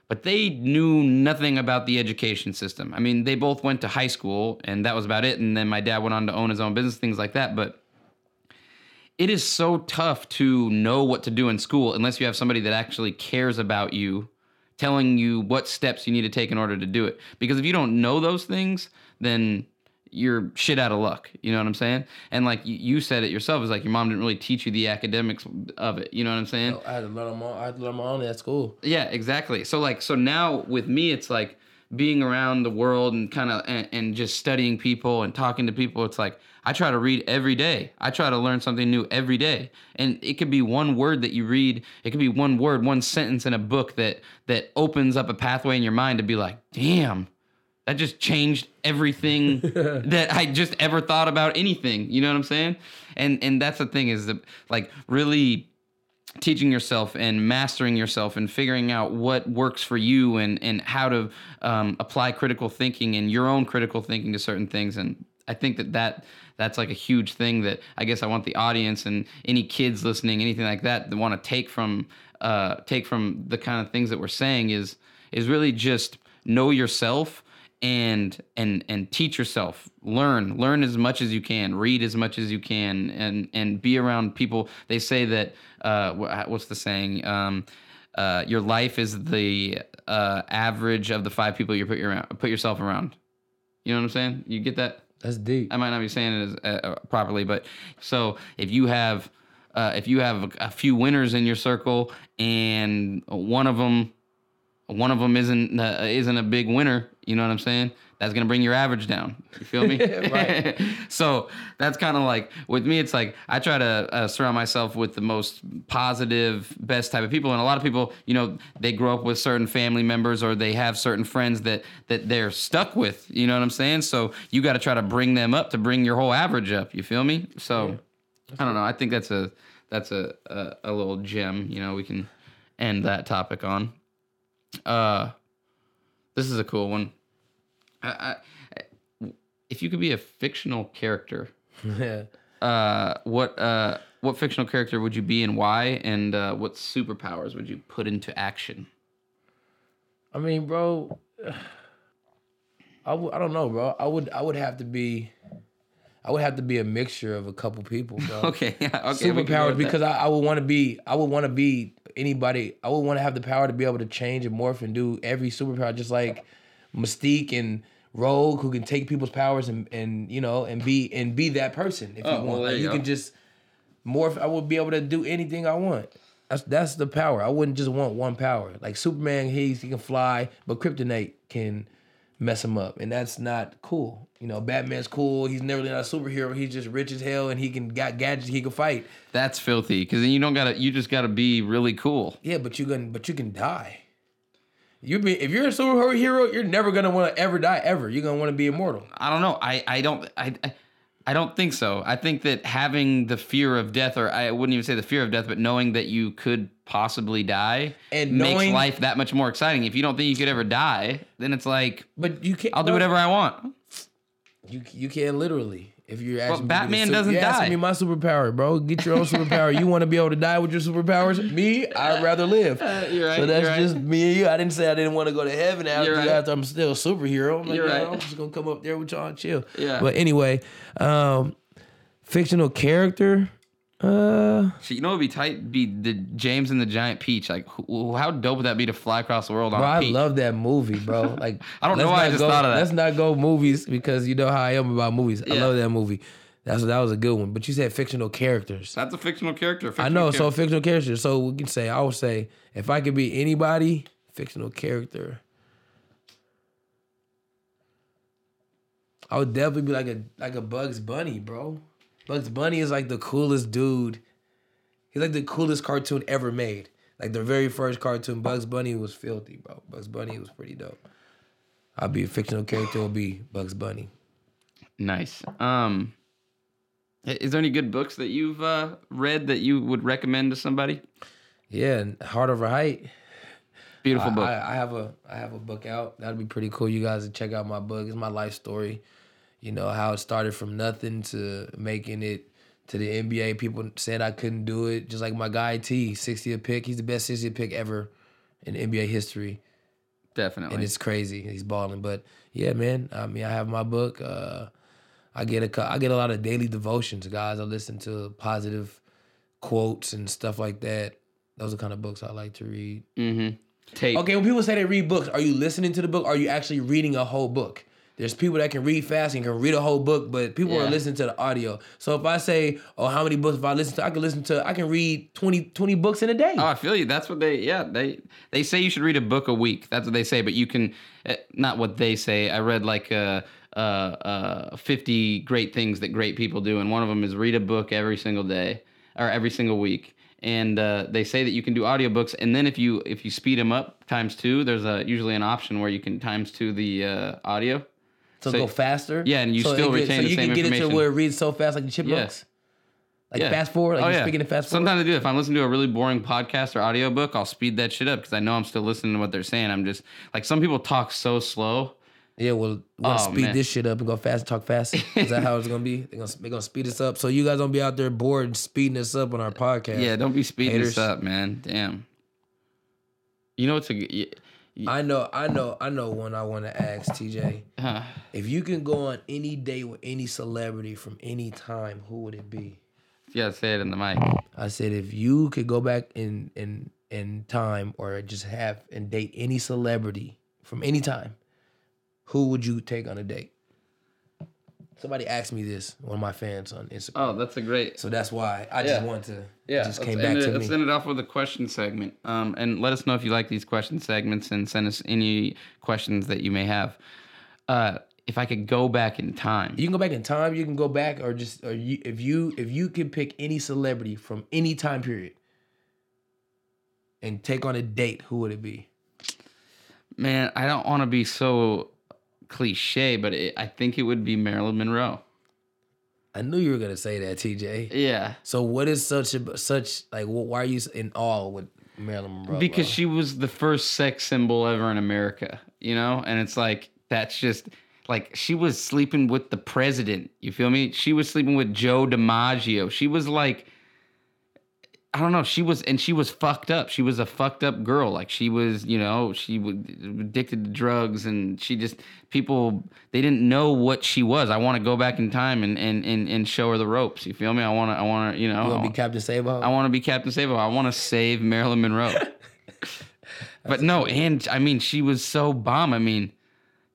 But they knew nothing about the education system. I mean, they both went to high school, and that was about it. And then my dad went on to own his own business, things like that. But it is so tough to know what to do in school unless you have somebody that actually cares about you telling you what steps you need to take in order to do it because if you don't know those things then you're shit out of luck you know what i'm saying and like you, you said it yourself is like your mom didn't really teach you the academics of it you know what i'm saying I had to learn them all. I had to learn my own at school. yeah, exactly. So like so now with me it's like being around the world and kind of and, and just studying people and talking to people it's like I try to read every day. I try to learn something new every day. And it could be one word that you read, it could be one word, one sentence in a book that that opens up a pathway in your mind to be like, "Damn, that just changed everything [laughs] that I just ever thought about anything." You know what I'm saying? And and that's the thing is that like really teaching yourself and mastering yourself and figuring out what works for you and and how to um, apply critical thinking and your own critical thinking to certain things and i think that that that's like a huge thing that i guess i want the audience and any kids listening anything like that that want to take from uh, take from the kind of things that we're saying is is really just know yourself and and and teach yourself. Learn. Learn as much as you can. Read as much as you can and and be around people. They say that uh what's the saying? Um uh your life is the uh average of the five people you put your around. put yourself around. You know what i'm saying? You get that? That's deep. I might not be saying it as, uh, uh, properly, but so if you have uh, if you have a, a few winners in your circle and one of them one of them isn't uh, isn't a big winner, you know what I'm saying? That's gonna bring your average down. You feel me? [laughs] Right. [laughs] so that's kind of like with me. It's like I try to uh, surround myself with the most positive, best type of people. And a lot of people, you know, they grow up with certain family members or they have certain friends that that they're stuck with. You know what I'm saying? So you got to try to bring them up to bring your whole average up. You feel me? So I don't know. I think that's a that's a, a a little gem. You know, we can end that topic on. Uh, this is a cool one. I, I, if you could be a fictional character, [laughs] yeah. uh, what uh, what fictional character would you be and why? And uh, what superpowers would you put into action? I mean, bro, [sighs] I w- I don't know, bro. I would I would have to be I would have to be a mixture of a couple people, bro. [laughs] Okay, yeah, okay. we can go Superpowers because I, I would want to be I would want to be anybody. I would want to have the power to be able to change and morph and do every superpower, just like Mystique and Rogue, who can take people's powers and and you know and be and be that person if Oh, you want. there Like, you you can just morph. I would be able to do anything I want. That's that's the power. I wouldn't just want one power. Like Superman, he's he can fly, but Kryptonite can mess him up, and that's not cool. You know, Batman's cool. He's never really not a superhero. He's just rich as hell, and he can got gadgets. He can fight. That's filthy because then you don't gotta. You just gotta be really cool. Yeah, but you can but you can die. You be if you're a superhero, you're never gonna want to ever die ever. You're gonna want to be immortal. I don't know. I I don't I. I I don't think so. I think that having the fear of death, or I wouldn't even say the fear of death, but knowing that you could possibly die, And makes knowing- life that much more exciting. If you don't think you could ever die, then it's like But you can't. I'll do whatever I want. You you can literally. If you're asking me Batman doesn't you're die. me my superpower, bro. Get your own superpower. you want to be able to die with your superpowers? [laughs] Me, I'd rather live. Uh, you're right, So that's right. just me and you. I didn't say I didn't want to go to heaven after, right. after I'm still a superhero. I'm like, You're "Nah, right. I'm just gonna come up there with y'all and chill. Yeah. But anyway, um, fictional character. Uh, So you know, it'd be tight. Be the James and the Giant Peach. Like, who, how dope would that be to fly across the world on bro, a I peach? love that movie, bro. [laughs] Like, I don't know why I just go- thought of that. Let's not go movies because you know how I am about movies. I Yeah. love that movie. That's that was a good one. But you said fictional characters. That's a fictional character. I fictional know, so character. fictional character. So we can say I would say if I could be anybody, fictional character. I would definitely be like a like a Bugs Bunny, bro. Bugs Bunny is like the coolest dude. He's like the coolest cartoon ever made. Like the very first cartoon, Bugs Bunny was filthy, bro. Bugs Bunny was pretty dope. I'll be a fictional character. Will be Bugs Bunny. Nice. Um, is there any good books that you've uh, read that you would recommend to somebody? Yeah, Heart Over Height. Beautiful I, book. I, I have a I have a book out. That'd be pretty cool. You guys to check out my book. It's my life story. You know how it started from nothing to making it to the NBA. People said I couldn't do it. Just like my guy T, 60th pick. He's the best 60th pick ever in NBA history. Definitely. and it's crazy. He's balling, but yeah, man. I mean, I have my book. Uh, I get a I get a lot of daily devotions, guys. I listen to positive quotes and stuff like that. Those are the kind of books I like to read. mm-hmm. Take. Okay, when people say they read books, are you listening to the book? Are you actually reading a whole book? There's people that can read fast and can read a whole book, but people Yeah. are listening to the audio. So if I say, "Oh, how many books?" If I listen to, I can listen to. I can read 20, 20 books in a day. Oh, I feel you. That's what they. Yeah, they they say you should read a book a week. That's what they say. But you can, eh, not what they say. I read like uh, uh, uh, fifty great things that great people do, and one of them is read a book every single day or every single week. And uh, they say that you can do audiobooks, and then if you if you speed them up times two, there's a usually an option where you can times two the uh, audio. So, so- go faster. Yeah, and you so still it retain so the you can get it to where it reads so fast like the chipmunks. Like Yeah. fast forward, like oh you're yeah. speaking to fast forward. Sometimes I do. If I'm listening to a really boring podcast or audiobook, I'll speed that shit up because I know I'm still listening to what they're saying. I'm just like some people talk so slow. Yeah, well, gonna Oh, speed man. this shit up and go fast and talk fast. Is that how it's gonna be? [laughs] They're gonna they're gonna speed us up, so you guys don't be out there bored and speeding us up on our podcast. Yeah, don't be speeding Haters. this up, man. Damn. You know what's a I know, I know, I know. One I want to ask TJ: uh, If you can go on any date with any celebrity from any time, who would it be? you gotta say it in the mic. I said, if you could go back in in in time, or just have and date any celebrity from any time, who would you take on a date? Somebody asked me this, one of my fans on Instagram. Oh, that's a great. So that's why I just Yeah. want to. Yeah, just let's came back it, to let's me. end it off with a question segment. Um, and let us know if you like these question segments and send us any questions that you may have. Uh, if I could go back in time, You can go back in time. You can go back, or just, or you, if you, if you could pick any celebrity from any time period and take on a date, who would it be? man, I don't want to be so cliche, but it, I think it would be Marilyn Monroe. I knew you were gonna say that, TJ. Yeah, So what is such a such like? Why are you in awe with Marilyn Monroe? because she was the first sex symbol ever in America, you know? And it's like, that's just like she was sleeping with the president. You feel me? She was sleeping with Joe DiMaggio. She was like, I don't know. She was, and she was fucked up. She was a fucked up girl. Like she was, you know, she was addicted to drugs, and she just people they didn't know what she was. I want to go back in time and and and, and show her the ropes. You feel me? I want to, I want to, you know, you I want to be Captain Sabo? I want to be Captain Sabo. I want to save Marilyn Monroe. [laughs] [laughs] but no, and I mean, she was so bomb. I mean,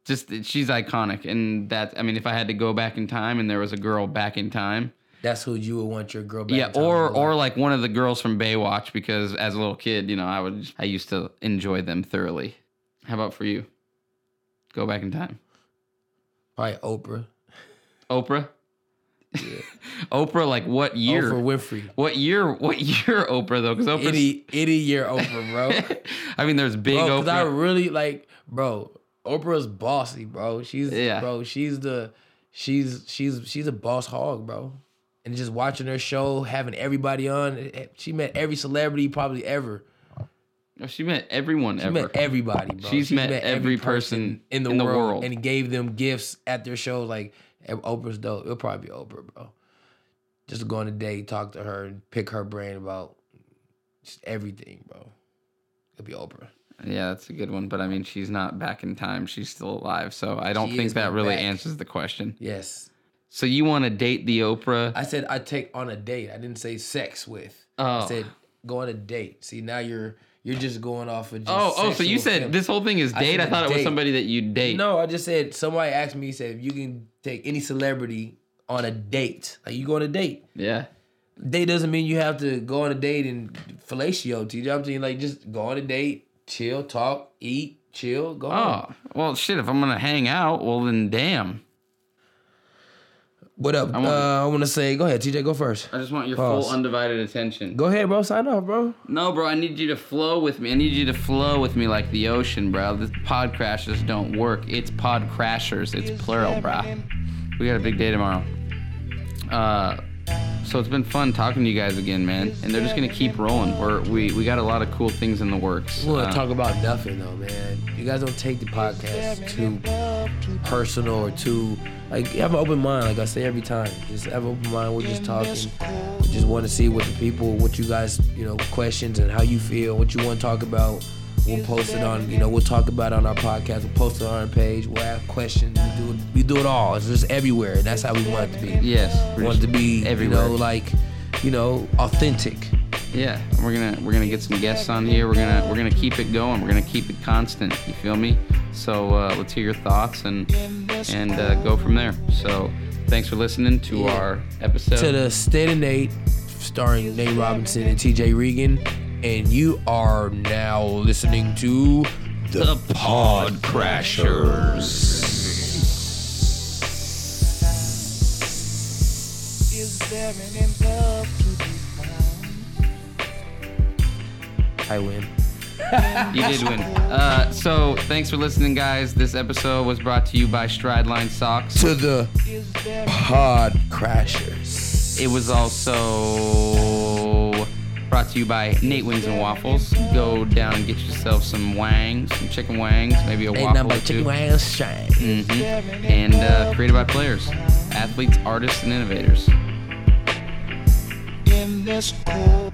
just she's iconic, and that I mean, if I had to go back in time and there was a girl back in time, That's who you would want your girl back. yeah, or or like. one of the girls from Baywatch, because as a little kid, you know, I would I used to enjoy them thoroughly. How about for you? Go back in time, probably Oprah. Oprah. [laughs] Oprah, like what year? Oprah Winfrey. What year? What year, Oprah though? Because Oprah. Any any year Oprah, bro. [laughs] I mean, there's big bro, 'cause I Oprah. really like, bro. Oprah's bossy, bro. She's Yeah. bro. She's the, she's she's she's a boss hog, bro. And just watching her show, having everybody on, eh, she met every celebrity probably ever. She met everyone She ever. met everybody, bro. She's met every person in the, in the world, world. and gave them gifts at their shows. Like eh, Oprah's dope. It'll probably be Oprah, bro. Just go on a date, talk to her, and pick her brain about just everything, bro. It'll be Oprah. yeah, that's a good one. But I mean, she's not back in time. She's still alive. So I don't She think that really back. answers the question. Yes. So you want to date the Oprah? I said I take on a date. I didn't say sex with. Oh. I said go on a date. See now you're you're just going off of just oh, oh, so you said this whole thing is date? I, I, thought it was somebody that you date. No, I just said somebody asked me. He said if you can take any celebrity on a date, like you go on a date. Yeah. Date doesn't mean you have to go on a date and fellatio. Do you know what I'm saying? Like just go on a date, chill, talk, eat, chill, go. Oh, well, shit. If I'm gonna hang out, well then, damn. What up? I want- uh, I want to say, go ahead, TJ, go first. I just want your Pause. full undivided attention. Go ahead, bro. Sign off, bro. No, bro, I need you to flow with me. I need you to flow with me like the ocean, bro. The pod crashers don't work. It's pod crashers. It's plural, bro. We got a big day tomorrow. Uh, so it's been fun talking to you guys again, man. And they're just gonna keep rolling. We're, we we got a lot of cool things in the works. We want Uh, to talk about nothing though, man. You guys don't take the podcast too personal or too like have an open mind. Like I say every time, just have an open mind. We're just talking. We just want to see what the people, what you guys, you know, questions and how you feel, what you want to talk about. We'll post it on, you know, we'll talk about it on our podcast. We'll post it on our page. We'll have questions. We do it. We do it all. It's just everywhere, and that's how we want it to be. Yes, We want it to be, everywhere. you know, like, you know, authentic. Yeah, we're gonna we're gonna get some guests on here. We're gonna we're gonna keep it going. We're gonna keep it constant. You feel me? So uh, let's hear your thoughts and and uh, go from there. So thanks for listening to Yeah. our episode. to the State of Nate, starring Nate Robinson and TJ Regan. And you are now listening to The, Pod Crashers. Is there any love to be found? I win. [laughs] You did win. Uh, so thanks for listening, guys. This episode was brought to you by Strideline Socks. To the Pod Crashers. It was also brought to you by Nate Wings and Waffles. Go down and get yourself some wangs, some chicken wangs, maybe a Ain't waffle nothing or two. chicken wings shine. hmm And uh, created by players, athletes, artists, and innovators. in this cold